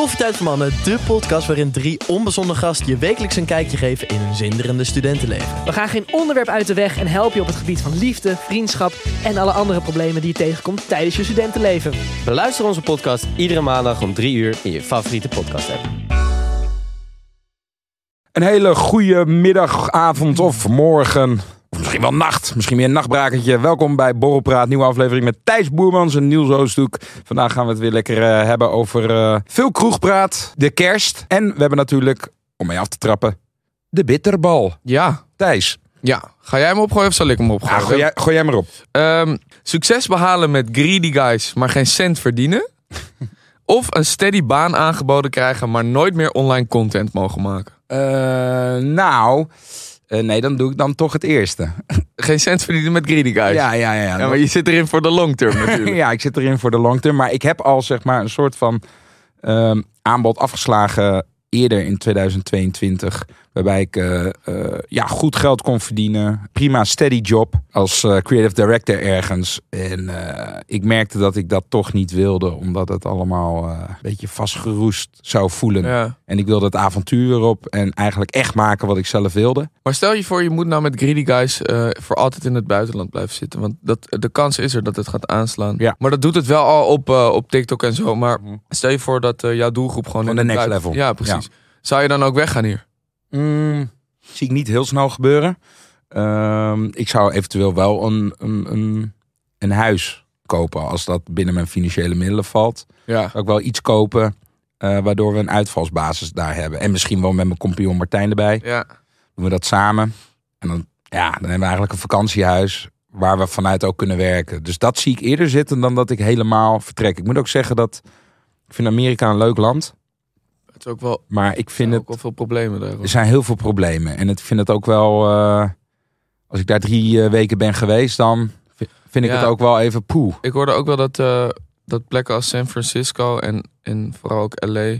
Koffietijd voor Mannen, de podcast waarin drie onbezonnen gasten je wekelijks een kijkje geven in hun zinderende studentenleven. We gaan geen onderwerp uit de weg en helpen je op het gebied van liefde, vriendschap en alle andere problemen die je tegenkomt tijdens je studentenleven. Beluister onze podcast iedere maandag om 3 uur in je favoriete podcast app. Een hele goede middag, avond of morgen. Misschien wel nacht. Misschien weer een nachtbrakertje. Welkom bij Borrelpraat. Nieuwe aflevering met Thijs Boermans en Niels Oosthoek. Vandaag gaan we het weer lekker eh, hebben over eh, veel kroegpraat. De kerst. En we hebben natuurlijk, om mee af te trappen, de bitterbal. Ja, Thijs, ja. Ga jij hem opgooien of zal ik hem ja, opgooien? gooi, jij, gooi jij maar op. Ehm, succes behalen met greedy guys, maar geen cent verdienen. of een steady baan aangeboden krijgen, maar nooit meer online content mogen maken. Eh, nou, eh, nee, dan doe ik dan toch het eerste. Geen cent verdienen met greedy guys. Ja, ja, ja. Ja, maar je zit erin voor de long term natuurlijk. ja, ik zit erin voor de long term. Maar ik heb al zeg maar een soort van ehm, aanbod afgeslagen eerder in 2022. Waarbij ik eh, eh, ja, goed geld kon verdienen. Prima steady job als eh, creative director ergens. En ik merkte dat ik dat toch niet wilde. Omdat het allemaal een beetje vastgeroest zou voelen. Ja. En ik wilde het avontuur erop. En eigenlijk echt maken wat ik zelf wilde. Maar stel je voor, je moet nou met greedy guys voor altijd in het buitenland blijven zitten. Want dat, de kans is er dat het gaat aanslaan. Ja. Maar dat doet het wel al op, op TikTok en zo. Maar stel je voor dat jouw doelgroep gewoon... Van in de next level. Ja, precies. Zou je dan ook weggaan hier? Mm, zie ik niet heel snel gebeuren. Ehm, ik zou eventueel wel een, een, een, een huis kopen als dat binnen mijn financiële middelen valt. Ja. Zou ik wel iets kopen eh, waardoor we een uitvalsbasis daar hebben. En misschien wel met mijn compagnon Martijn erbij. Ja. Doen we dat samen. En dan, ja, dan hebben we eigenlijk een vakantiehuis waar we vanuit ook kunnen werken. Dus dat zie ik eerder zitten dan dat ik helemaal vertrek. Ik moet ook zeggen dat ik vind Amerika een leuk land. Het is ook wel, Maar ik vind er het ook wel veel problemen daar. er zijn heel veel problemen. En ik vind het ook wel. eh, als ik daar drie eh, weken ben geweest, dan vi- vind ik Ja. het ook wel even poe. Ik hoorde ook wel dat, eh, dat plekken als San Francisco en, en vooral ook LA,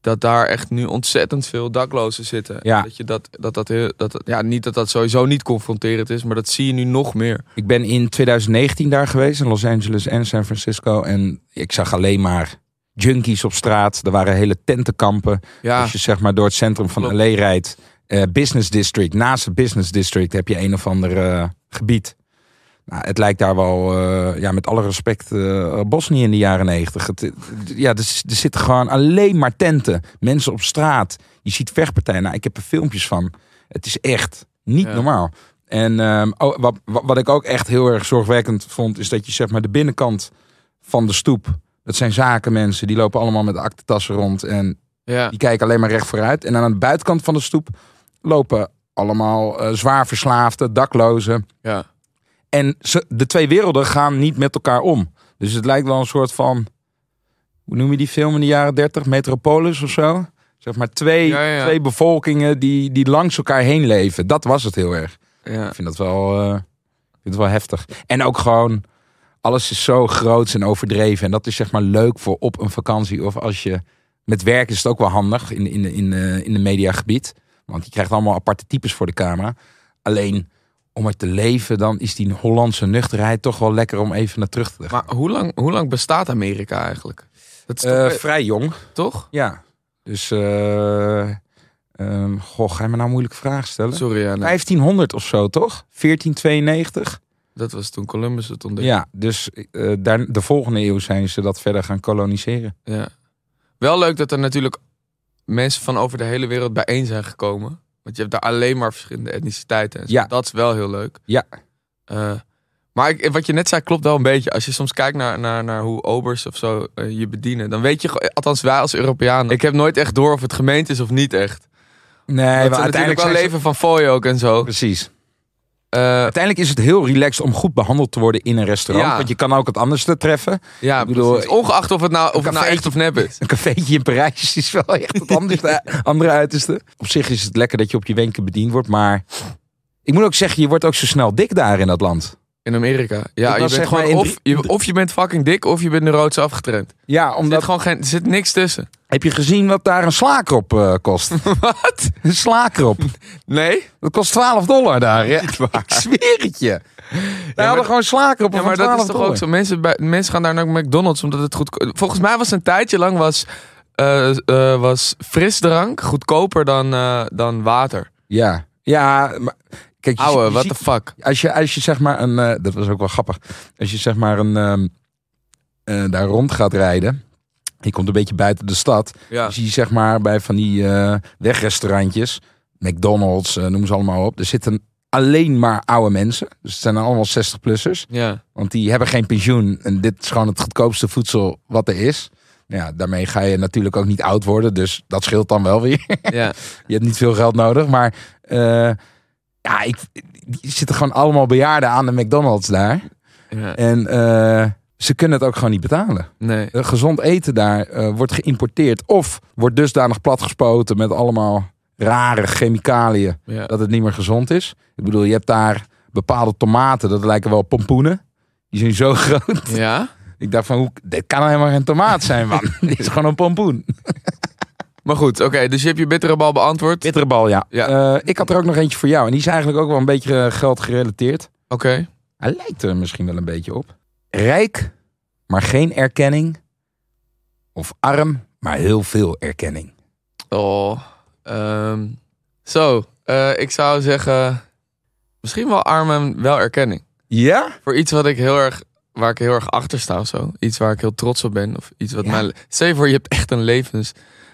dat daar echt nu ontzettend veel daklozen zitten. Ja. Dat je dat, dat, dat, heel, dat, dat- ja, niet dat dat sowieso niet confronterend is, maar dat zie je nu nog meer. Ik ben in 2019 daar geweest, in Los Angeles en San Francisco. En ik zag alleen maar junkies op straat. Er waren hele tentenkampen. Ja, Als je zeg maar door het centrum van Klopt. LA rijdt. eh, business District. Naast het Business District heb je een of ander eh, gebied. Nou, het lijkt daar wel, eh, ja, met alle respect, Bosnië in de jaren negentig. Ja, er, er zitten gewoon alleen maar tenten. Mensen op straat. Je ziet vechtpartijen. Nou, ik heb er filmpjes van. Het is echt niet Ja. normaal. En ehm, oh, wat, wat wat ik ook echt heel erg zorgwekkend vond, is dat je zeg maar de binnenkant van de stoep. Dat zijn zakenmensen, die lopen allemaal met aktentassen rond. En ja. die kijken alleen maar recht vooruit. En aan de buitenkant van de stoep lopen allemaal eh, zwaar verslaafde, daklozen. ja. En ze, de twee werelden gaan niet met elkaar om. Dus het lijkt wel een soort van. Hoe noem je die film in de jaren 30? Metropolis of zo? Zeg maar twee, Ja, ja, ja. twee bevolkingen die, die langs elkaar heen leven. Dat was het heel erg. ja. Ik vind dat wel, ik vind het wel heftig. En ook gewoon. Alles is zo groot en overdreven. En dat is zeg maar leuk voor op een vakantie. Of als je met werk is het ook wel handig in, in, in, eh, in de mediagebied. Want je krijgt allemaal aparte types voor de camera. Alleen om er te leven, dan is die Hollandse nuchterheid toch wel lekker om even naar terug te gaan. Maar hoe lang, hoe lang bestaat Amerika eigenlijk? Dat is toch, Eh, vrij jong, toch? ja. Dus, eh ehm, goh, ga je me nou een moeilijke vraag stellen? Sorry, ja, nee. 1500 of zo, toch? 1492? Dat was toen Columbus het ontdekte. Ja, dus eh, daar, de volgende eeuw zijn ze dat verder gaan koloniseren. Ja. Wel leuk dat er natuurlijk mensen van over de hele wereld bijeen zijn gekomen. Want je hebt daar alleen maar verschillende etniciteiten. En zo. Ja. Dat is wel heel leuk. Ja. Eh, maar ik, wat je net zei klopt wel een beetje. Als je soms kijkt naar, naar, naar hoe obers of zo eh, je bedienen. Dan weet je, althans wij als Europeanen. Ik heb nooit echt door of het gemeend is of niet echt. Nee, maar uiteindelijk wel ze- leven van fooi ook en zo. Precies. Eh, Uiteindelijk is het heel relaxed om goed behandeld te worden in een restaurant. Ja. Want je kan ook het anders te treffen. ja, ik bedoel, precies. Ongeacht of het nou, of het nou echt of nep is. Een cafeetje in Parijs is wel echt het andere, andere uiterste. Op zich is het lekker dat je op je wenken bediend wordt. Maar ik moet ook zeggen, je wordt ook zo snel dik daar in dat land. In Amerika. Ik Ja, je bent zeg gewoon maar of, je, of je bent fucking dik of je bent neuroots afgetraind. Ja, Er zit omdat... gewoon geen, er zit niks tussen. Heb je gezien wat daar een slaakrop eh kost? Wat? Een slaakrop. Nee? Dat kost 12 dollar daar. Ja. Ik zweer het je. Hadden gewoon slaakrop Ja, van maar 12 dat is toch ook zo. Mensen, bij, mensen gaan daar naar McDonald's omdat het goed... Volgens mij was een tijdje lang was eh, eh, was frisdrank goedkoper dan, eh, dan water. Ja, ja. Maar, kijk, je, Ouwe, je what ziet- the fuck. als je, als je zeg maar een, eh, dat was ook wel grappig. Als je zeg maar een, ehm, eh, daar rond gaat rijden. Je komt een beetje buiten de stad. Ja. Zie je zeg maar bij van die eh, wegrestaurantjes. McDonald's, eh, noem ze allemaal op. Er zitten alleen maar oude mensen. Dus het zijn allemaal 60-plussers. Ja. Want die hebben geen pensioen. En dit is gewoon het goedkoopste voedsel wat er is. Nou ja, daarmee ga je natuurlijk ook niet oud worden. Dus dat scheelt dan wel weer. ja. Je hebt niet veel geld nodig. Maar eh, ja, ik, die zitten gewoon allemaal bejaarden aan de McDonald's daar. ja. En eh, ze kunnen het ook gewoon niet betalen. Nee. Eh, gezond eten daar eh, wordt geïmporteerd. Of wordt dusdanig platgespoten met allemaal rare chemicaliën. Ja. Dat het niet meer gezond is. Ik bedoel, je hebt daar bepaalde tomaten. Dat lijken wel pompoenen. Die zijn zo groot. ja? Ik dacht van, hoe, dit kan helemaal geen tomaat zijn, man. dit is gewoon een pompoen. Maar goed, oké. dus je hebt je bittere bal beantwoord. Bittere bal, ja. Ja. Eh, ik had er ook nog eentje voor jou. En die is eigenlijk ook wel een beetje eh, geld gerelateerd. Oké. Hij lijkt er misschien wel een beetje op. Rijk, maar geen erkenning. Of arm, maar heel veel erkenning. Oh. ehm, zo. eh, ik zou zeggen... Misschien wel arm en wel erkenning. Ja? Voor iets wat ik heel erg... Waar ik heel erg achter sta of zo. Iets waar ik heel trots op ben. Of iets wat Ja. Stel je voor, je hebt echt een, levens,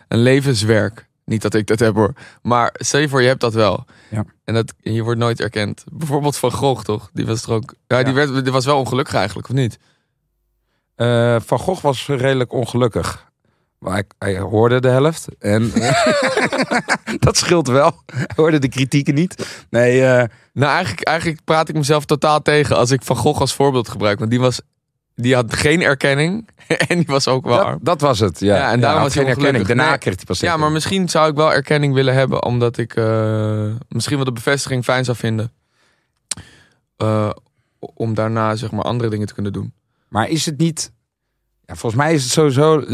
een levenswerk. Niet dat ik dat heb hoor. Maar stel je voor, je hebt dat wel. Ja. En dat, en je wordt nooit erkend. Bijvoorbeeld Van Gogh, toch? Die was er ook... Ja, die, werd, die was wel ongelukkig eigenlijk, of niet? Eh, Van Gogh was redelijk ongelukkig. Maar hij, hij hoorde de helft. En dat scheelt wel. Hij hoorde de kritieken niet. Nee, eh, Nou, eigenlijk, eigenlijk praat ik mezelf totaal tegen als ik Van Gogh als voorbeeld gebruik. Want die, was, die had geen erkenning en die was ook wel dat, arm. dat was het. Ja, Ja, en daarom hij had was hij geen erkenning. Daarna kreeg hij pas Ja, maar misschien zou ik wel erkenning willen hebben, omdat ik eh, misschien wel de bevestiging fijn zou vinden. Eh, om daarna zeg maar andere dingen te kunnen doen. Maar is het niet... Ja, volgens mij is het sowieso...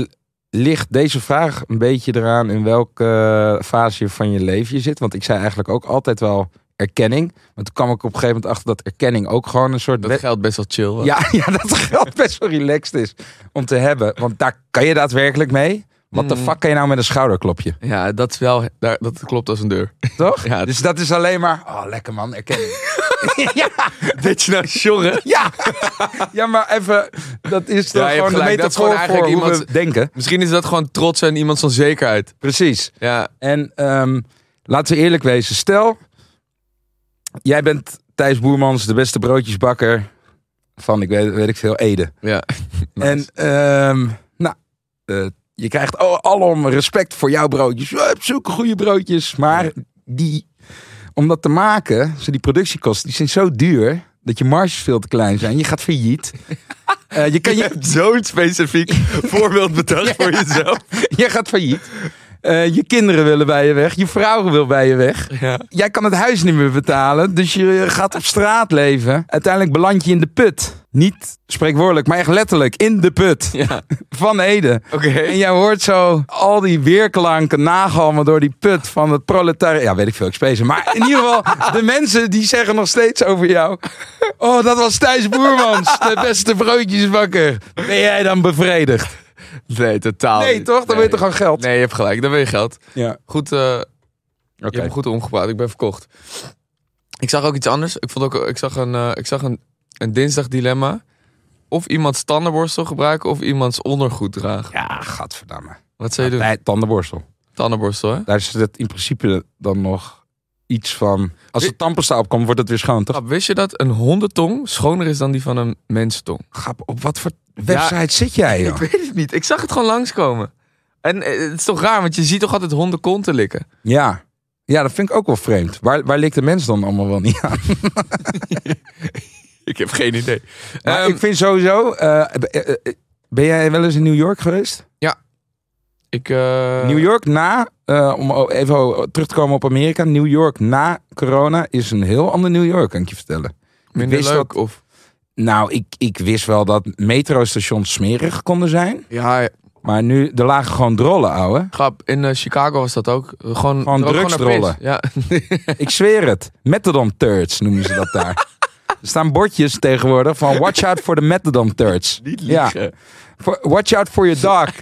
Ligt deze vraag een beetje eraan in welke eh, fase van je leven je zit? Want ik zei eigenlijk ook altijd wel erkenning. Maar toen kwam ik op een gegeven moment achter dat erkenning ook gewoon een soort... Dat geldt best wel chill. ja, ja, dat geld best wel relaxed is om te hebben. Want daar kan je daadwerkelijk mee. Wat de Mm. fuck kan je nou met een schouderklopje? ja, dat is wel, daar, dat klopt als een deur. Toch? Ja, Dus dat is alleen maar... Oh, lekker man, erkenning. ja, Weet je nou, jongen? ja. ja, maar even... Dat is toch Ja, gewoon de gelijk. Gewoon metafoor voor eigenlijk iemand- denken. Misschien is dat gewoon trots en iemand van zekerheid. Precies. Ja, En ehm, laten we eerlijk wezen. Stel, jij bent Thijs Boermans, de beste broodjesbakker van, ik weet, weet ik veel, Ede. ja. En ehm, nou, eh, je krijgt al- alom respect voor jouw broodjes. Je hebt zulke goede broodjes. Maar die, om dat te maken, zo die productiekosten, die zijn zo duur dat je marges veel te klein zijn. Je gaat failliet. Eh, je kan je, zo'n specifiek voorbeeld bedacht voor jezelf. je gaat failliet. Eh, je kinderen willen bij je weg. Je vrouw wil bij je weg. Ja. Jij kan het huis niet meer betalen. Dus je gaat op straat leven. Uiteindelijk beland je in de put. Niet spreekwoordelijk, maar echt letterlijk in de put. Ja, Van Ede. oké. En jij hoort zo al die weerklanken nagalmen door die put van het proletariat. Ja, weet ik veel, ik spezen. Maar in ieder geval, de mensen die zeggen nog steeds over jou. Oh, dat was Thijs Boermans, de beste broodjesbakker. Ben jij dan bevredigd? Nee, totaal Nee, niet. toch? Dan wil je toch gewoon geld? Nee, je hebt gelijk. Dan wil je geld. Ja, Goed, eh, oké. je hebt me goed omgepraat. Ik ben verkocht. Ik zag ook iets anders. Ik, vond ook, ik zag, een, eh, ik zag een, een dinsdag dilemma. Of iemands tandenborstel gebruiken of iemands ondergoed dragen. Ja, gadverdamme. Wat zou je doen? Nee, tandenborstel. Tandenborstel, hè? Daar is het in principe dan nog iets van... Als er tandpasta opkomt, wordt het weer schoon, toch? Grap, wist je dat een hondentong schoner is dan die van een mensentong? Grap, op wat voor website zit jij, joh? Ik weet het niet. Ik zag het gewoon langskomen. En eh, het is toch raar, want je ziet toch altijd honden konten likken? Ja. Ja, dat vind ik ook wel vreemd. Waar, waar ligt de mens dan allemaal wel niet aan? Ik heb geen idee. Maar Ehm, ik vind sowieso... eh, eh, ben jij wel eens in New York geweest? ik, eh, New York na... eh, om even terug te komen op Amerika. New York na corona is een heel ander New York, kan ik je vertellen. Minder wist leuk dat- of... Nou, ik, ik wist wel dat metrostations smerig konden zijn. Ja, Maar nu, er lagen gewoon drollen, ouwe. grap. In eh, Chicago was dat ook. Gewoon, Gewoon naar drugsdrollen. Ja. Ik zweer het. Methadon turds noemen ze dat daar. Er staan bordjes tegenwoordig van watch out for the methadon turds. Niet Ja. liegen. For- watch out for your dog.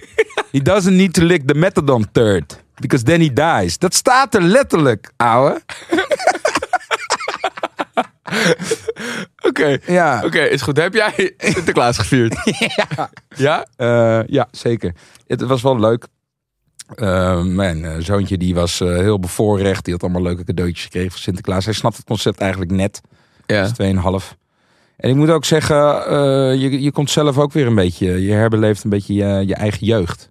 He doesn't need to lick the methadone third. Because then he dies. Dat staat er letterlijk, ouwe. Oké. Ja. Oké, is goed. Heb jij Sinterklaas gevierd? ja. Ja? Eh, ja, zeker. Het was wel leuk. Eh, mijn eh, zoontje die was eh, heel bevoorrecht. Die had allemaal leuke cadeautjes gekregen van Sinterklaas. Hij snapt het concept eigenlijk net. Ja. Dat is 2,5. En ik moet ook zeggen, eh, je, je komt zelf ook weer een beetje, je herbeleeft een beetje je, je eigen jeugd.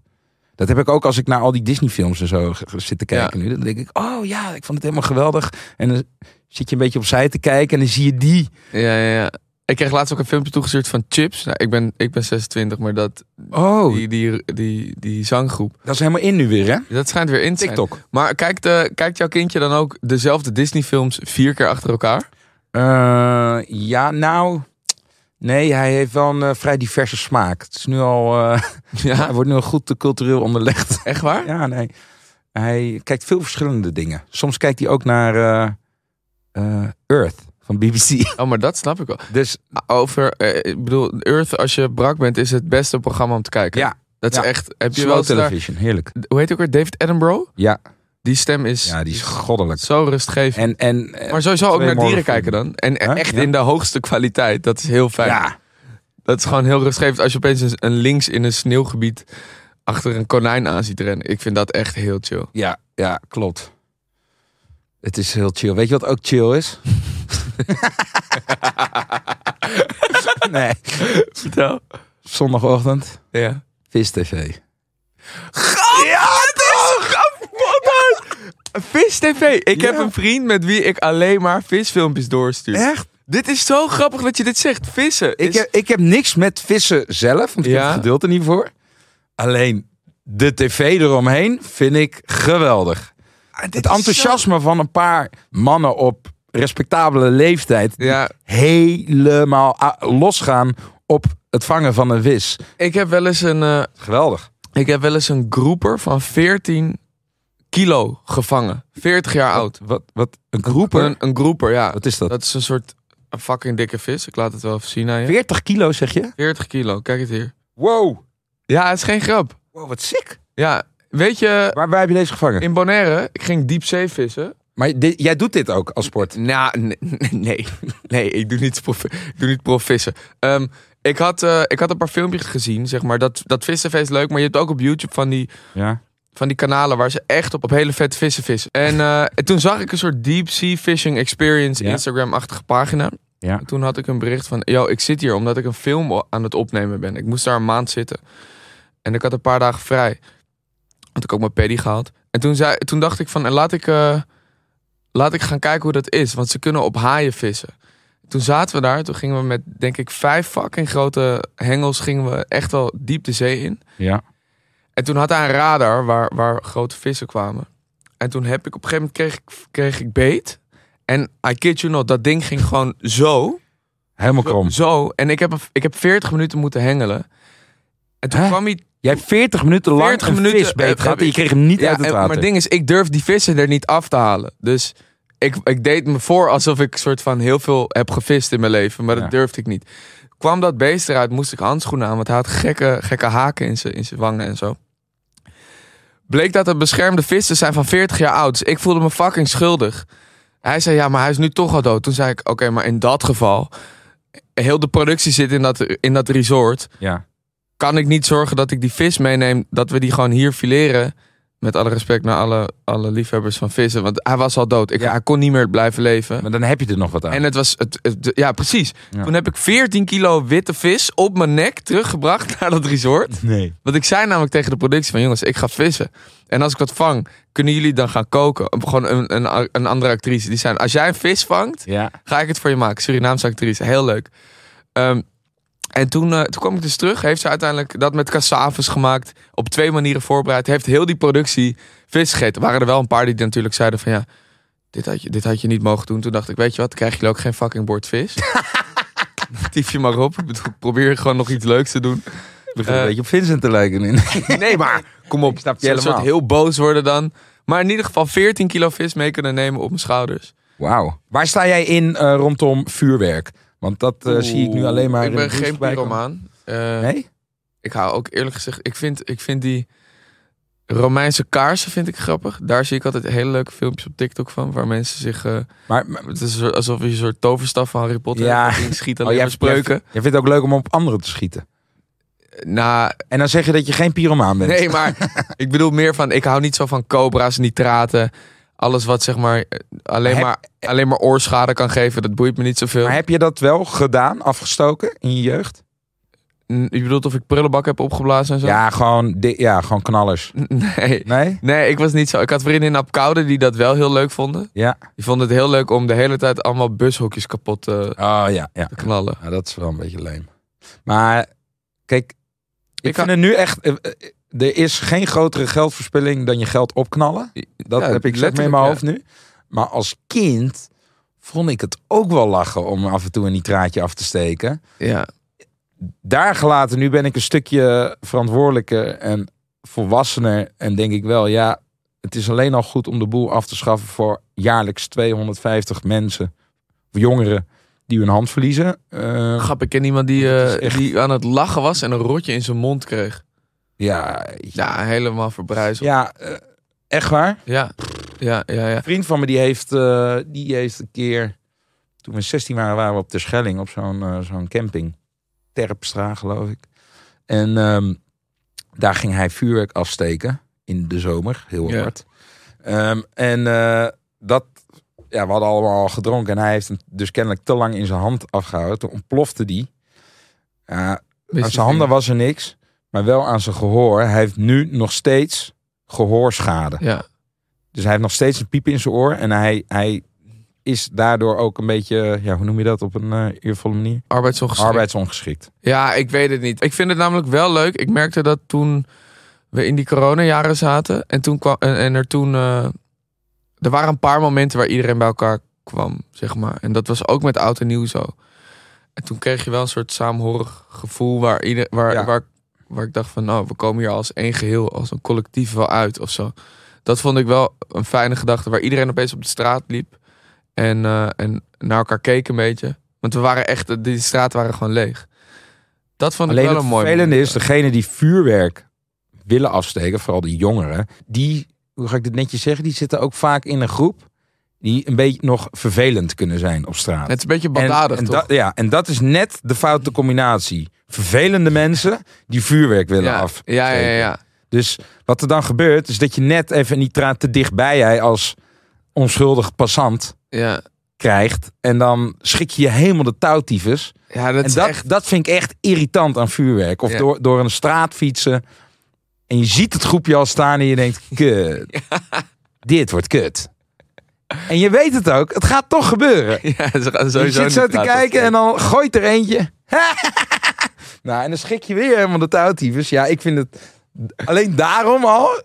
Dat heb ik ook als ik naar al die Disney films en zo zit te kijken nu. Dan denk ik, oh ja, ik vond het helemaal geweldig. En dan zit je een beetje opzij te kijken en dan zie je die. Ja, ja, ja. Ik kreeg laatst ook een filmpje toegestuurd van Chips. Nou, ik, ben, ik ben 26, maar dat, Oh, die, die, die, die zanggroep, dat is helemaal in nu weer hè? dat schijnt weer in te zijn. TikTok. Maar kijkt, eh, kijkt jouw kindje dan ook dezelfde Disney films vier keer achter elkaar? Eh, ja, nou... Nee, hij heeft wel een eh, vrij diverse smaak. Het is nu al, eh, hij Ja, wordt nu al goed cultureel onderlegd. echt waar? Ja, nee. Hij kijkt veel verschillende dingen. Soms kijkt hij ook naar eh, Earth van BBC. Oh, maar dat snap ik wel. Dus Over, ik bedoel, Earth, als je brak bent, is het beste programma om te kijken. ja, Dat is Ja. echt, heb je wel daar- television, heerlijk. hoe heet hij ook weer? David Attenborough? Ja, Die stem is, ja, die is goddelijk. zo rustgevend. En, en, eh, maar sowieso ook naar dieren kijken dan. En Huh? echt Ja. in de hoogste kwaliteit. Dat is heel fijn. ja, Dat is gewoon heel rustgevend als je opeens een, een links in een sneeuwgebied achter een konijn aan ziet rennen. Ik vind dat echt heel chill. ja, ja, klopt. Het is heel chill. Weet je wat ook chill is? nee, Vertel. zondagochtend, Ja. Vis TV. Ja, is grappig. Vis TV. Ik heb een vriend met wie ik alleen maar visfilmpjes doorstuur. Echt? Dit is zo grappig dat je dit zegt. Vissen. Ik is- heb, ik heb niks met vissen zelf, want ik heb het geduld er niet voor. Alleen de tv eromheen vind ik geweldig. Ah, Het enthousiasme van een paar mannen op respectabele leeftijd. Ja, Helemaal ah, losgaan op het vangen van een vis. ik heb wel eens een, eh, Geweldig. ik heb wel eens een groeper van 14 kilo gevangen. 40 jaar oud. Wat, wat, een groeper? Een, een groeper, ja. Wat is dat? Dat is een soort een fucking dikke vis. Ik laat het wel even zien aan je. 40 kilo zeg je? 40 kilo, kijk het hier. Wow. Ja, het is geen grap. Wow, wat sick. Ja, weet je, Waar, waar heb je deze gevangen? in Bonaire, ik ging diepzee vissen. Maar dit- jij doet dit ook als sport? Nou, nee, nee, nee, ik doe niet, prof, ik doe niet prof vissen. Ehm, ik, had, eh, ik had een paar filmpjes gezien, zeg maar. Dat, dat vissen is leuk, maar je hebt ook op YouTube van die, Ja. Van die kanalen waar ze echt op, op hele vette vissen vissen. En, eh, en toen zag ik een soort deep sea fishing experience Ja. Instagram-achtige pagina. Ja. En toen had ik een bericht van, yo, ik zit hier omdat ik een film aan het opnemen ben. Ik moest daar een maand zitten. En ik had een paar dagen vrij. Had ik ook mijn paddy gehaald. En toen, zei, toen dacht ik van, laat ik, eh, laat ik gaan kijken hoe dat is. Want ze kunnen op haaien vissen. Toen zaten we daar. Toen gingen we met, denk ik, vijf fucking grote hengels... gingen we echt wel diep de zee in. Ja. En toen had hij een radar waar, waar grote vissen kwamen. En toen heb ik op een gegeven moment kreeg ik, kreeg ik beet. En I kid you not, dat ding ging gewoon zo. Helemaal krom. zo. En ik heb, ik heb 40 minuten moeten hengelen. En toen Hè? kwam hij... Jij hebt 40 minuten lang 40 een minuten, visbeet eh, gehad en je kreeg hem niet uit het en- water. maar het ding is, ik durf die vissen er niet af te halen. Dus ik, ik deed me voor alsof ik soort van heel veel heb gevist in mijn leven. Maar dat Ja. durfde ik niet. Kwam dat beest eruit, moest ik handschoenen aan. Want hij had gekke, gekke haken in zijn in zijn wangen en zo. Bleek dat het beschermde vissen zijn van 40 jaar oud. Dus ik voelde me fucking schuldig. Hij zei, ja, maar hij is nu toch al dood. Toen zei ik, oké, maar in dat geval... Heel de productie zit in dat, in dat resort Ja. kan ik niet zorgen dat ik die vis meeneem, dat we die gewoon hier fileren. Met alle respect naar alle, alle liefhebbers van vissen. Want hij was al dood. Ik, Ja. Hij kon niet meer blijven leven. Maar dan heb je er nog wat aan. En het was, het, het- ja precies. Ja. Toen heb ik 14 kilo witte vis op mijn nek teruggebracht naar dat resort. nee. Want ik zei namelijk tegen de productie van jongens, ik ga vissen. En als ik wat vang, kunnen jullie dan gaan koken? Gewoon een, een, een andere actrice. Die zei, als jij een vis vangt, Ja. ga ik het voor je maken. Surinaamse actrice, heel leuk. Ehm, en toen, eh, toen kwam ik dus terug. Heeft ze uiteindelijk dat met cassaves gemaakt. Op twee manieren voorbereid. Heeft heel die productie vis gegeten. Waren er wel een paar die natuurlijk zeiden van ja... Dit had, je, dit had je niet mogen doen. Toen dacht ik, weet je wat, dan krijgen jullie ook geen fucking bord vis. Tief je maar op. Ik bedoel, probeer gewoon nog iets leuks te doen. Begint Eh, een beetje op Vincent te lijken nu. Nee, maar kom op. Ik snap je Een soort helemaal. heel boos worden dan. Maar in ieder geval 14 kilo vis mee kunnen nemen op mijn schouders. Wauw. Waar sta jij in eh, rondom vuurwerk? Want dat eh, zie ik nu alleen maar Ik in ben geen pyromaan. Eh, Nee? Ik hou ook eerlijk gezegd, ik vind, ik vind die, Romeinse kaarsen vind ik grappig. Daar zie ik altijd hele leuke filmpjes op TikTok van. Waar mensen zich... eh, Maar, maar- het is alsof je een soort toverstaf van Harry Potter Ja. schiet oh, alleen jij, maar spreuken. jij, jij vindt het ook leuk om op anderen te schieten. Nou, En dan zeg je dat je geen pyromaan bent. nee, maar ik bedoel meer van... Ik hou niet zo van cobra's, nitraten. Alles wat zeg maar eh, alleen, Heb- maar alleen maar oorschade kan geven. Dat boeit me niet zoveel. Maar heb je dat wel gedaan, afgestoken in je jeugd? Je bedoelt of ik prullenbak heb opgeblazen en zo? Ja, gewoon, ja, gewoon knallers. Nee. Nee? Nee, ik was niet zo. Ik had vrienden in Apkoude die dat wel heel leuk vonden. Ja. Die vonden het heel leuk om de hele tijd allemaal bushokjes kapot eh, Oh ja, ja. te knallen. Ja, dat is wel een beetje leem. Maar kijk, ik, Ik vind het nu echt... Er is geen grotere geldverspilling dan je geld opknallen. Dat Ja, heb ik zeg maar in mijn hoofd nu. Maar als kind vond ik het ook wel lachen om af en toe een nitraatje af te steken. Ja. Daar gelaten, nu ben ik een stukje verantwoordelijker en volwassener. En denk ik wel, ja, het is alleen al goed om de boel af te schaffen voor jaarlijks 250 mensen, of jongeren, die hun hand verliezen. Grap, ik ken iemand die, eh, echt- die aan het lachen was en een rotje in zijn mond kreeg. Ja, Ja, helemaal verbrijzeld. ja eh, echt waar. Ja, ja, ja. ja. Een vriend van me die heeft, eh, die heeft een keer, toen we 16 waren, waren we op Terschelling op zo'n eh, zo'n camping. Terpstra, geloof ik. En ehm, daar ging hij vuurwerk afsteken in de zomer, heel Ja. hard. Ehm, en dat, ja, we hadden allemaal al gedronken en hij heeft hem dus kennelijk te lang in zijn hand afgehouden. Toen ontplofte die. Ja, aan zijn handen was er niks, maar wel aan zijn gehoor. Hij heeft nu nog steeds gehoorschade. Ja, Dus hij heeft nog steeds een piep in zijn oor. En hij, hij is daardoor ook een beetje, ja, hoe noem je dat op een eh eervolle manier? arbeidsongeschikt. Arbeidsongeschikt. Ja, ik weet het niet. Ik vind het namelijk wel leuk. Ik merkte dat toen we in die coronajaren zaten. En, toen kwam, en, en er toen... eh, er waren een paar momenten waar iedereen bij elkaar kwam, zeg maar. En dat was ook met oud en nieuw zo. En toen kreeg je wel een soort saamhorig gevoel waar, ieder, waar, Ja. waar, waar ik dacht van... Nou, we komen hier als één geheel, als een collectief wel uit of zo. Dat vond ik wel een fijne gedachte. Waar iedereen opeens op de straat liep. En, eh, en naar elkaar keek een beetje. Want we waren echt... Die straten waren gewoon leeg. Dat vond Alleen ik wel het een mooi vervelende moment. is, degene die vuurwerk willen afsteken, vooral de jongeren, die, hoe ga ik dit netjes zeggen, die zitten ook vaak in een groep die een beetje nog vervelend kunnen zijn op straat. Het is een beetje baldadig, en, toch? dat, ja, en dat is net de foute combinatie. Vervelende mensen die vuurwerk willen ja. af. ja, ja, ja, ja. Dus wat er dan gebeurt, is dat je net even niet tra- te dichtbij jij als onschuldig passant Ja, krijgt. En dan schrik je je helemaal de touwtyfus. ja dat En dat, echt... dat vind ik echt irritant aan vuurwerk. Of Ja. door, door een straat fietsen. En je ziet het groepje al staan en je denkt, kut. Dit wordt kut. En je weet het ook, het gaat toch gebeuren. Ja, ze gaan je sowieso zit zo te kijken en dan gooit er eentje. nou, en dan schrik je weer helemaal de touwtyfus. Ja, ik vind het... Alleen daarom al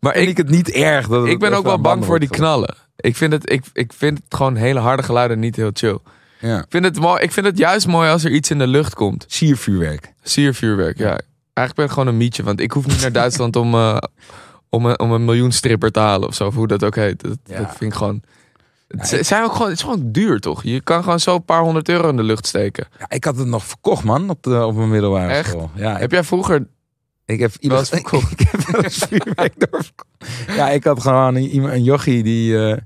Maar ik, ik, het niet erg. Dat ik ben ook wel bang voor die knallen. Ik vind, het, ik, ik vind het gewoon hele harde geluiden niet heel chill. Ja. Ik vind, het mooi, ik vind het juist mooi als er iets in de lucht komt. Siervuurwerk. Siervuurwerk, ja. Eigenlijk ben ik gewoon een mietje, want ik hoef niet naar Duitsland om, eh, om, een, om een miljoen stripper te halen of zo, of hoe dat ook heet. Dat, Ja. dat vind ik gewoon... Het, zijn ook gewoon, het is gewoon duur, toch? Je kan gewoon zo een paar honderd euro in de lucht steken. Ja, ik had het nog verkocht, man, op, de, op mijn middelbare Echt? school. Ja, Heb jij vroeger... Ik heb iemand verkocht? ik heb wel eens vuurwerk doorverkocht. Ja, ik had gewoon een, iemand- een jochie die, eh,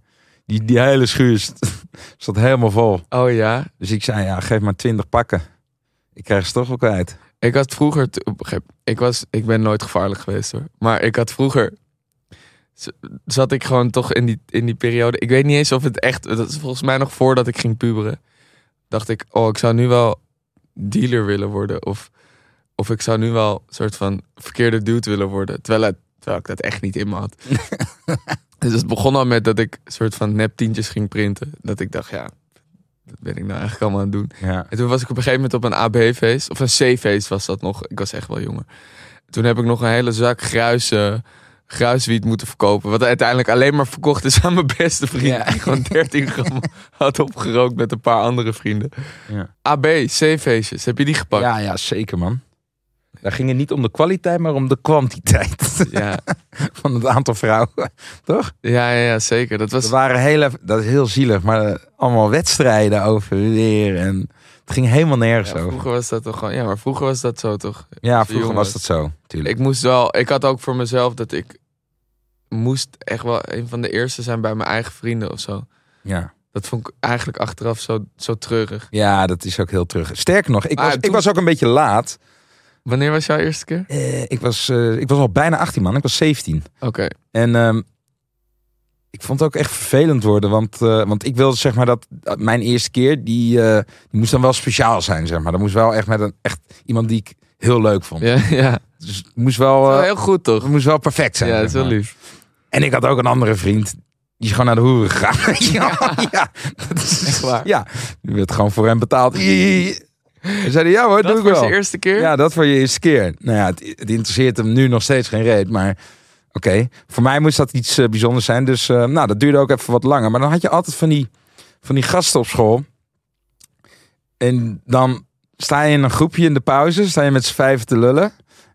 die, die hele schuur zat helemaal vol. Oh ja? Dus ik zei, ja, geef maar twintig pakken. Ik krijg ze toch wel kwijt. Ik had vroeger... Ik, was, ik ben nooit gevaarlijk geweest hoor. Maar ik had vroeger... Zat ik gewoon toch in die, in die periode... Ik weet niet eens of het echt... Dat is volgens mij nog voordat ik ging puberen. Dacht ik, oh, ik zou nu wel dealer willen worden. Of, of ik zou nu wel een soort van verkeerde dude willen worden. Terwijl, het, terwijl ik dat echt niet in me had. dus het begon al met dat ik een soort van neptientjes ging printen. Dat ik dacht, ja... Dat ben ik nou eigenlijk allemaal aan het doen. Ja. En toen was ik op een gegeven moment op een AB-feest. Of een C-feest was dat nog. Ik was echt wel jonger. Toen heb ik nog een hele zak gruis, gruiswiet moeten verkopen. Wat uiteindelijk alleen maar verkocht is aan mijn beste vriend. Ja. Die gewoon 13 gram had opgerookt met een paar andere vrienden. Ja. AB, C-feestjes. Heb je die gepakt? ja, ja, zeker man. Daar ging het niet om de kwaliteit, maar om de kwantiteit Ja, van het aantal vrouwen. Toch? ja, ja, zeker. Dat Dat was... waren hele, dat is heel zielig, maar allemaal wedstrijden over weer. En het ging helemaal nergens Ja, over. vroeger was dat toch gewoon... Ja, maar vroeger was dat zo toch? Ja, vroeger was dat zo, natuurlijk. Ik moest wel... Ik had ook voor mezelf dat ik... moest echt wel een van de eerste zijn bij mijn eigen vrienden of zo. Ja. Dat vond ik eigenlijk achteraf zo, zo treurig. ja, dat is ook heel terug. Sterker nog, ik Maar was, ik was ook een beetje laat. Wanneer was jouw eerste keer? Eh, ik, was, eh, ik was al bijna 18 man, ik was 17. Oké. En ehm, ik vond het ook echt vervelend worden. Want, eh, want ik wilde zeg maar dat dat mijn eerste keer, die, eh, die moest dan wel speciaal zijn. Zeg maar. Dat moest wel echt met een echt iemand die ik heel leuk vond. Ja, ja. Dus het moest wel, Wel eh, heel goed toch? het moest wel perfect zijn. Ja, dat is wel maar. lief. En ik had ook een andere vriend. Die is gewoon naar de hoeren gegaan. ja, ja, dat is Echt waar? Ja, die werd gewoon voor hem betaald. Hij zei, ja hoor, Dat doe ik was de eerste keer? Ja, dat voor je eerste keer. Nou ja, het, het interesseert hem nu nog steeds geen reet. Maar oké, voor mij moest dat iets eh, bijzonders zijn. Dus eh, nou, dat duurde ook even wat langer. Maar dan had je altijd van die, van die gasten op school. En dan sta je in een groepje in de pauze. Sta je met z'n vijven te lullen.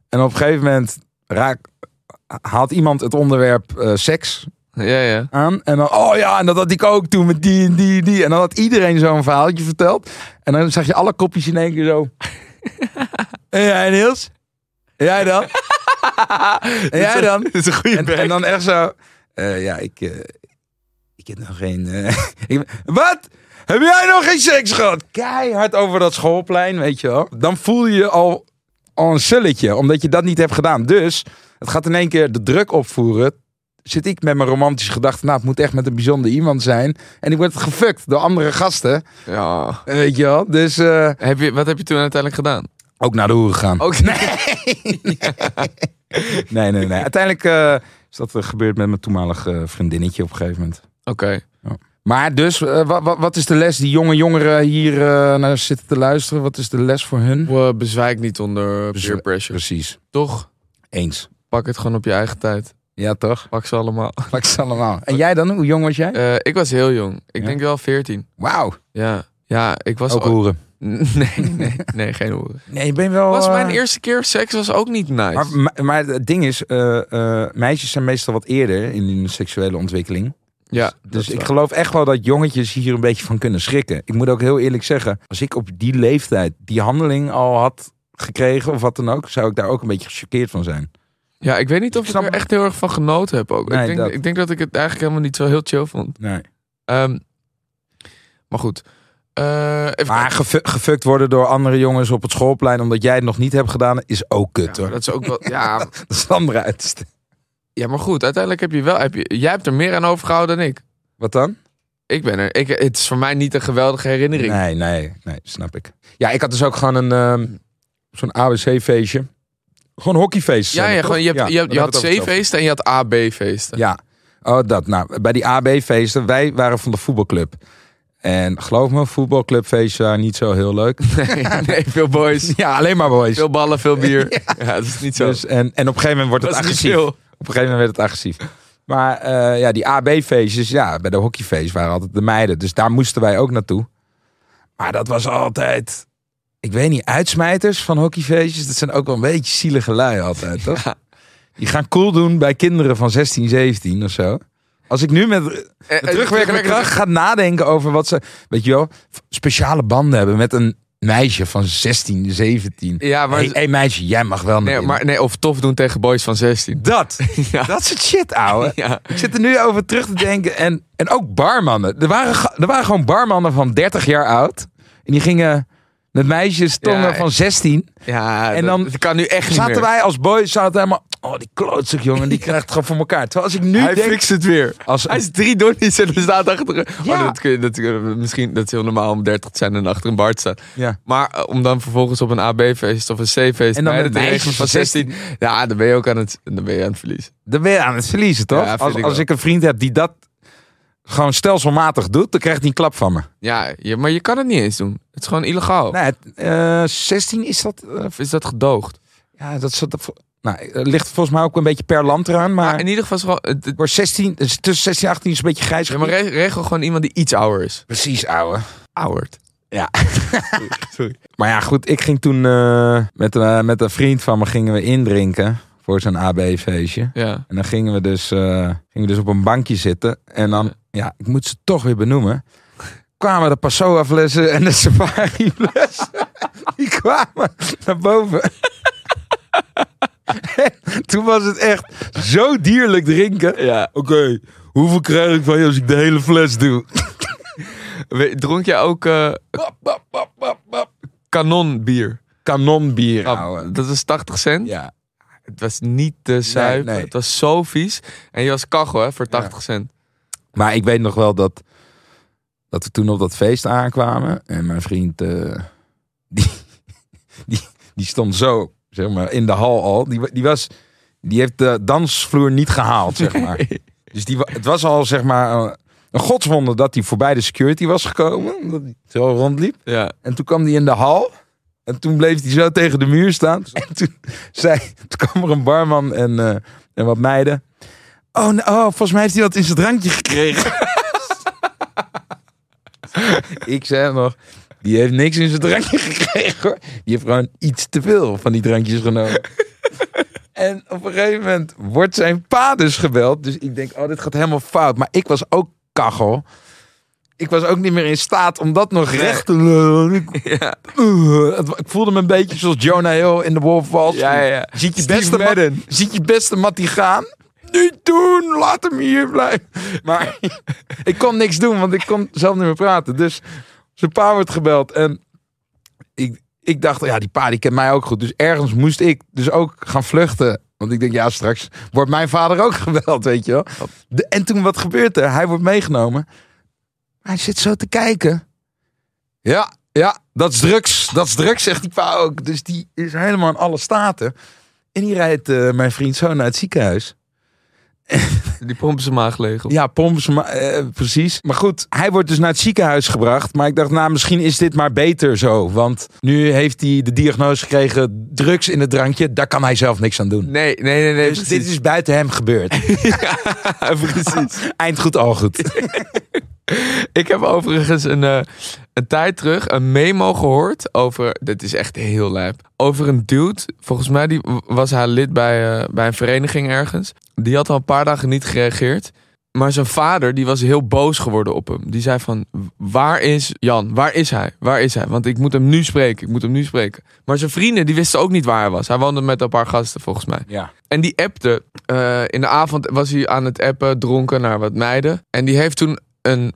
En op een gegeven moment raak, haalt iemand het onderwerp eh, seks Ja, ja. aan. En dan, oh ja, en dat had ik ook toen met die en die en die. En dan had iedereen zo'n verhaaltje verteld. En dan zag je alle kopjes in één keer zo. en jij Niels? En jij dan? en jij dan? Dat is een goede En, en dan echt zo. eh, ja, ik, eh, ik heb nog geen. eh, ik- wat? Heb jij nog geen seks gehad? Keihard over dat schoolplein, weet je wel. Dan voel je je al, al een sulletje, omdat je dat niet hebt gedaan. Dus het gaat in één keer de druk opvoeren. Zit ik met mijn romantische gedachten, nou, het moet echt met een bijzonder iemand zijn. En ik word gefukt door andere gasten, Ja. weet je wel. Dus eh, Heb je, wat heb je toen uiteindelijk gedaan? ook naar de hoeren gaan. Ook Nee, nee, nee. Uiteindelijk eh, is dat eh, gebeurd met mijn toenmalige vriendinnetje op een gegeven moment. Oké. Maar dus, eh, wa- wa- wat is de les die jonge jongeren hier naar zitten te luisteren? Wat is de les voor hun? We bezwijk niet onder peer pressure. Precies. Toch? Eens. Pak het gewoon op je eigen tijd. Ja, toch? Pak ze allemaal. Pak ze allemaal. En jij dan? Hoe jong was jij? Eh, ik was heel jong. Ik Ja? denk wel 14. Wauw. Ja. Ja, ik was... Ook hoeren. Nee, nee, nee, geen hoeren. Nee, je bent wel... Was eh, mijn eerste keer seks was ook niet nice. Maar, maar, het ding is, eh, eh, meisjes zijn meestal wat eerder in hun seksuele ontwikkeling. ja, Dus ik geloof echt wel dat jongetjes hier een beetje van kunnen schrikken. Ik moet ook heel eerlijk zeggen, als ik op die leeftijd die handeling al had gekregen of wat dan ook, zou ik daar ook een beetje gechoqueerd van zijn. Ja, ik weet niet of Ik ik, er echt heel erg van genoten heb ook. Nee, ik, denk, dat. ik denk dat ik het eigenlijk helemaal niet zo heel chill vond. Nee. Ehm, maar goed. Eh, even Maar gefukt worden door andere jongens op het schoolplein omdat jij het nog niet hebt gedaan, is ook kut Ja, hoor. dat is ook wel. Ja, Dat is een andere uiterste. ja, maar goed. Uiteindelijk heb je wel. Heb je, jij hebt er meer aan overgehouden dan ik. Wat dan? Ik ben er. Ik, het is voor mij niet een geweldige herinnering. Nee, nee, nee, snap ik. Ja, ik had dus ook gewoon een ehm, zo'n ABC-feestje. Gewoon een hockeyfeest. Ja, ja, gewoon, je, hebt, je, had C-feesten en je had AB-feesten. Ja. Oh, dat. Nou, bij die AB-feesten, wij waren van de voetbalclub. En geloof me, voetbalclubfeesten waren niet zo heel leuk. Nee, nee, veel boys. Ja, alleen maar boys. Veel ballen, veel bier. Ja, dat is niet zo. Dus, en, en op een gegeven moment wordt het agressief. Op een gegeven moment werd het agressief. Maar eh, ja, die AB-feestjes, ja, bij de hockeyfeest waren altijd de meiden. Dus daar moesten wij ook naartoe. Maar dat was altijd, ik weet niet, uitsmijters van hockeyfeestjes. Dat zijn ook wel een beetje zielige lui altijd, toch? Ja. Die gaan cool doen bij kinderen van 16, 17 of zo. Als ik nu met Eh, de terugwerkende kracht ga nadenken over wat ze, weet je wel, speciale banden hebben met een meisje van 16, 17. Ja, maar, Hé hey, meisje, jij mag wel nee, maar nee, of tof doen tegen boys van 16. Dat, Ja. dat soort shit, ouwe. Ja. Ik zit er nu over terug te denken. En, en ook barmannen. Er waren, er waren gewoon barmannen van 30 jaar oud. En die gingen met meisjes tongen Ja, van 16. Ja, En dan dat kan nu echt niet Zaten meer. wij als boys, zaten helemaal... Oh, die klootzak jongen, die krijgt het gewoon voor elkaar. Terwijl als ik nu Hij denk... fixt het weer. Als, Hij is drie donnies en er staat achter... een- Ja. Oh, dat, kun je, dat, misschien, dat is heel normaal om 30 te zijn en achter een bar te staan. ja. Maar eh, om dan vervolgens op een AB-feest of een C-feest... En dan met meisjes van van 16... Ja, dan ben je ook aan het, dan ben je aan het verliezen. Dan ben je aan het verliezen, toch? Ja, als ik als ik een vriend heb die dat gewoon stelselmatig doet, dan krijgt hij een klap van me. Ja, je, maar je kan het niet eens doen. Het is gewoon illegaal. Nee, het, eh, 16 is dat... eh, Of is dat gedoogd? ja, dat, is, dat nou, het ligt volgens mij ook een beetje per land eraan. Maar Maar in ieder geval is het gewoon... het- het- voor 16, dus tussen 16 en 18 is een beetje grijs. ja, maar re- regel gewoon iemand die iets ouder is. Precies, ouwe. Ouwerd. Ja. Maar ja, goed, ik ging toen eh, met, eh, met een vriend van me gingen we indrinken voor zo'n AB-feestje. Ja. En dan gingen we, dus, eh, gingen we dus op een bankje zitten. En dan, ja, ik moet ze toch weer benoemen. Kwamen de Passoa-flessen en de Safari-flessen. Die kwamen naar boven. Toen was het echt zo dierlijk drinken. Ja. Oké, hoeveel krijg ik van je als ik de hele fles doe? Dronk jij ook eh kanonbier? Kanonbier, ouwe. dat is 80 cent. Ja. Het was niet te nee. Het was zo vies. En je was kachel hè, voor 80 cent. Maar ik weet nog wel dat, dat we toen op dat feest aankwamen. En mijn vriend, eh, die, die, die stond zo, zeg maar, in de hal al. Die, die, was, die heeft de dansvloer niet gehaald, zeg maar. Dus die, het was al, zeg maar, eh, een godswonder dat hij voorbij de security was gekomen. Dat hij zo rondliep. Ja. En toen kwam hij in de hal. En toen bleef hij zo tegen de muur staan. En toen, zei, toen kwam er een barman en, eh, en wat meiden. Oh, nee, oh, volgens mij heeft hij wat in zijn drankje gekregen. ik zei nog, die heeft niks in zijn drankje gekregen hoor. Die heeft gewoon iets te veel van die drankjes genomen. en op een gegeven moment wordt zijn pa dus gebeld. Dus ik denk, oh, dit gaat helemaal fout. Maar ik was ook kachel. Ik was ook niet meer in staat om dat nog recht te. Ik, Ja. Het- ik voelde me een beetje zoals Jonah Hill in The Wolf of Wall Street. Ja, ja, ja. Ziet je Steve beste Madden. ziet je beste Mattie gaan? Niet doen, laat hem hier blijven. Maar ik kon niks doen, want ik kon zelf niet meer praten. Dus zijn pa wordt gebeld en ik, ik dacht, ja, die pa die kent mij ook goed. Dus ergens moest ik dus ook gaan vluchten. Want ik denk, ja, straks wordt mijn vader ook gebeld, weet je wel. En toen, wat gebeurt er? Hij wordt meegenomen. Hij zit zo te kijken. Ja, ja, dat is drugs. Dat is drugs, zegt die pa ook. Dus die is helemaal in alle staten. En die rijdt eh, mijn vriend zo naar het ziekenhuis. Die pompen zijn maag leeg. Ja, pompen ze maar, eh, precies. Maar goed, hij wordt dus naar het ziekenhuis gebracht. Maar ik dacht, nou, misschien is dit maar beter zo. Want nu heeft hij de diagnose gekregen, drugs in het drankje. Daar kan hij zelf niks aan doen. Nee, nee, nee. nee Dus dit is buiten hem gebeurd. precies. Eind goed, al goed. Ik heb overigens een, eh, een tijd terug een memo gehoord over. Dit is echt heel lijp. Over een dude. Volgens mij die, was hij lid bij, eh, bij een vereniging ergens. Die had al een paar dagen niet gereageerd. Maar zijn vader die was heel boos geworden op hem. Die zei van, waar is Jan? Waar is hij? Waar is hij? Want ik moet hem nu spreken. Ik moet hem nu spreken. Maar zijn vrienden die wisten ook niet waar hij was. Hij woonde met een paar gasten volgens mij. Ja. En die appte. eh, in de avond was hij aan het appen, dronken naar wat meiden. En die heeft toen een,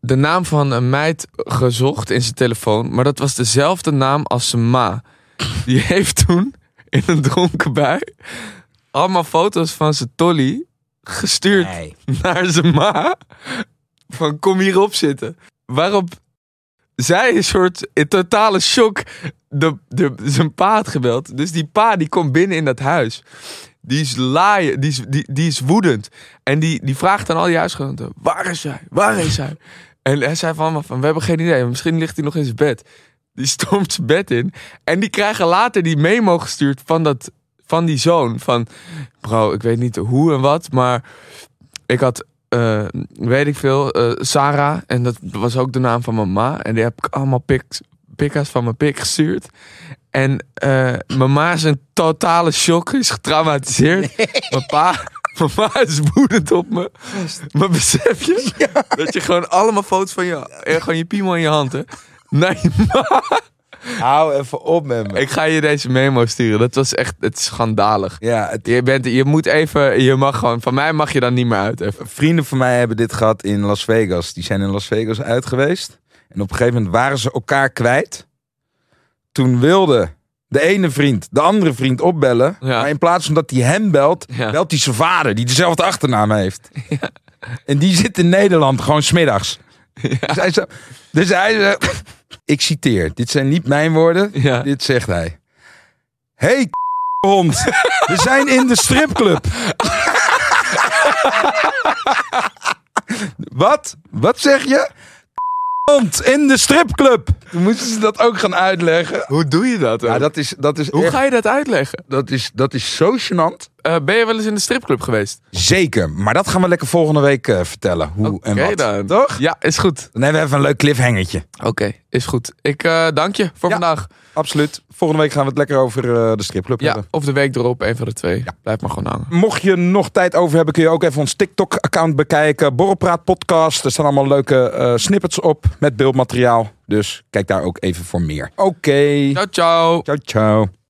de naam van een meid gezocht in zijn telefoon. Maar dat was dezelfde naam als zijn ma. Die heeft toen in een dronken bui allemaal foto's van zijn tolly gestuurd Nee. naar zijn ma. Van kom hierop zitten. Waarop zij een soort in totale shock de, de, zijn pa had gebeld. Dus die pa die komt binnen in dat huis. Die is laaien, die is, die, die is woedend. En die, die vraagt aan al die huisgenoten, waar is hij? Waar is hij? En hij zei van, van, we hebben geen idee. Misschien ligt hij nog in zijn bed. Die stormt zijn bed in. En die krijgen later die memo gestuurd van, dat, van die zoon. Van, bro, ik weet niet hoe en wat, maar ik had, eh, weet ik veel, eh, Sarah. En dat was ook de naam van mijn ma. En die heb ik allemaal pics, pikka's van mijn pik gestuurd. En eh, mijn ma is een totale shock, is getraumatiseerd. Mijn pa, mijn ma is woedend op me. Maar besef je dat je gewoon allemaal foto's van je, eh, gewoon je piemel in je hand, je ma. Hou even op met me. Ik ga je deze memo sturen. Dat was echt, het is schandalig. Ja, het, Je, bent, je moet even, je mag gewoon, van mij mag je dan niet meer uit. Even. vrienden van mij hebben dit gehad in Las Vegas. Die zijn in Las Vegas uit geweest. En op een gegeven moment waren ze elkaar kwijt. Toen wilde de ene vriend de andere vriend opbellen. Ja. Maar in plaats van dat hij hem belt, Ja. belt hij zijn vader, die dezelfde achternaam heeft. En die zit in Nederland gewoon smiddags. Dus hij zo- dus hij ik citeer, dit zijn niet mijn woorden, Ja. dit zegt hij. Hey, hond, we zijn in de stripclub. Wat? Wat zeg je? Hond, in de stripclub. Toen moesten ze dat ook gaan uitleggen. Hoe doe je dat? Ja, dat is, dat is, Hoe echt- ga je dat uitleggen? dat is, dat is zo gênant. Eh, ben je wel eens in de stripclub geweest? Zeker, maar dat gaan we lekker volgende week eh, vertellen. Hoe en Oké wat. dan. Toch? Ja, is goed. Dan hebben we even een leuk cliffhangertje. Oké, is goed. Ik eh, dank je voor Ja. vandaag. Absoluut. Volgende week gaan we het lekker over de stripclub Ja, hebben. of de week erop, een van de twee. Blijf maar gewoon hangen. Mocht je nog tijd over hebben, kun je ook even ons TikTok-account bekijken. Borrelpraat podcast. Er staan allemaal leuke snippets op met beeldmateriaal. Dus kijk daar ook even voor meer. Oké. Ciao, ciao. Ciao, ciao.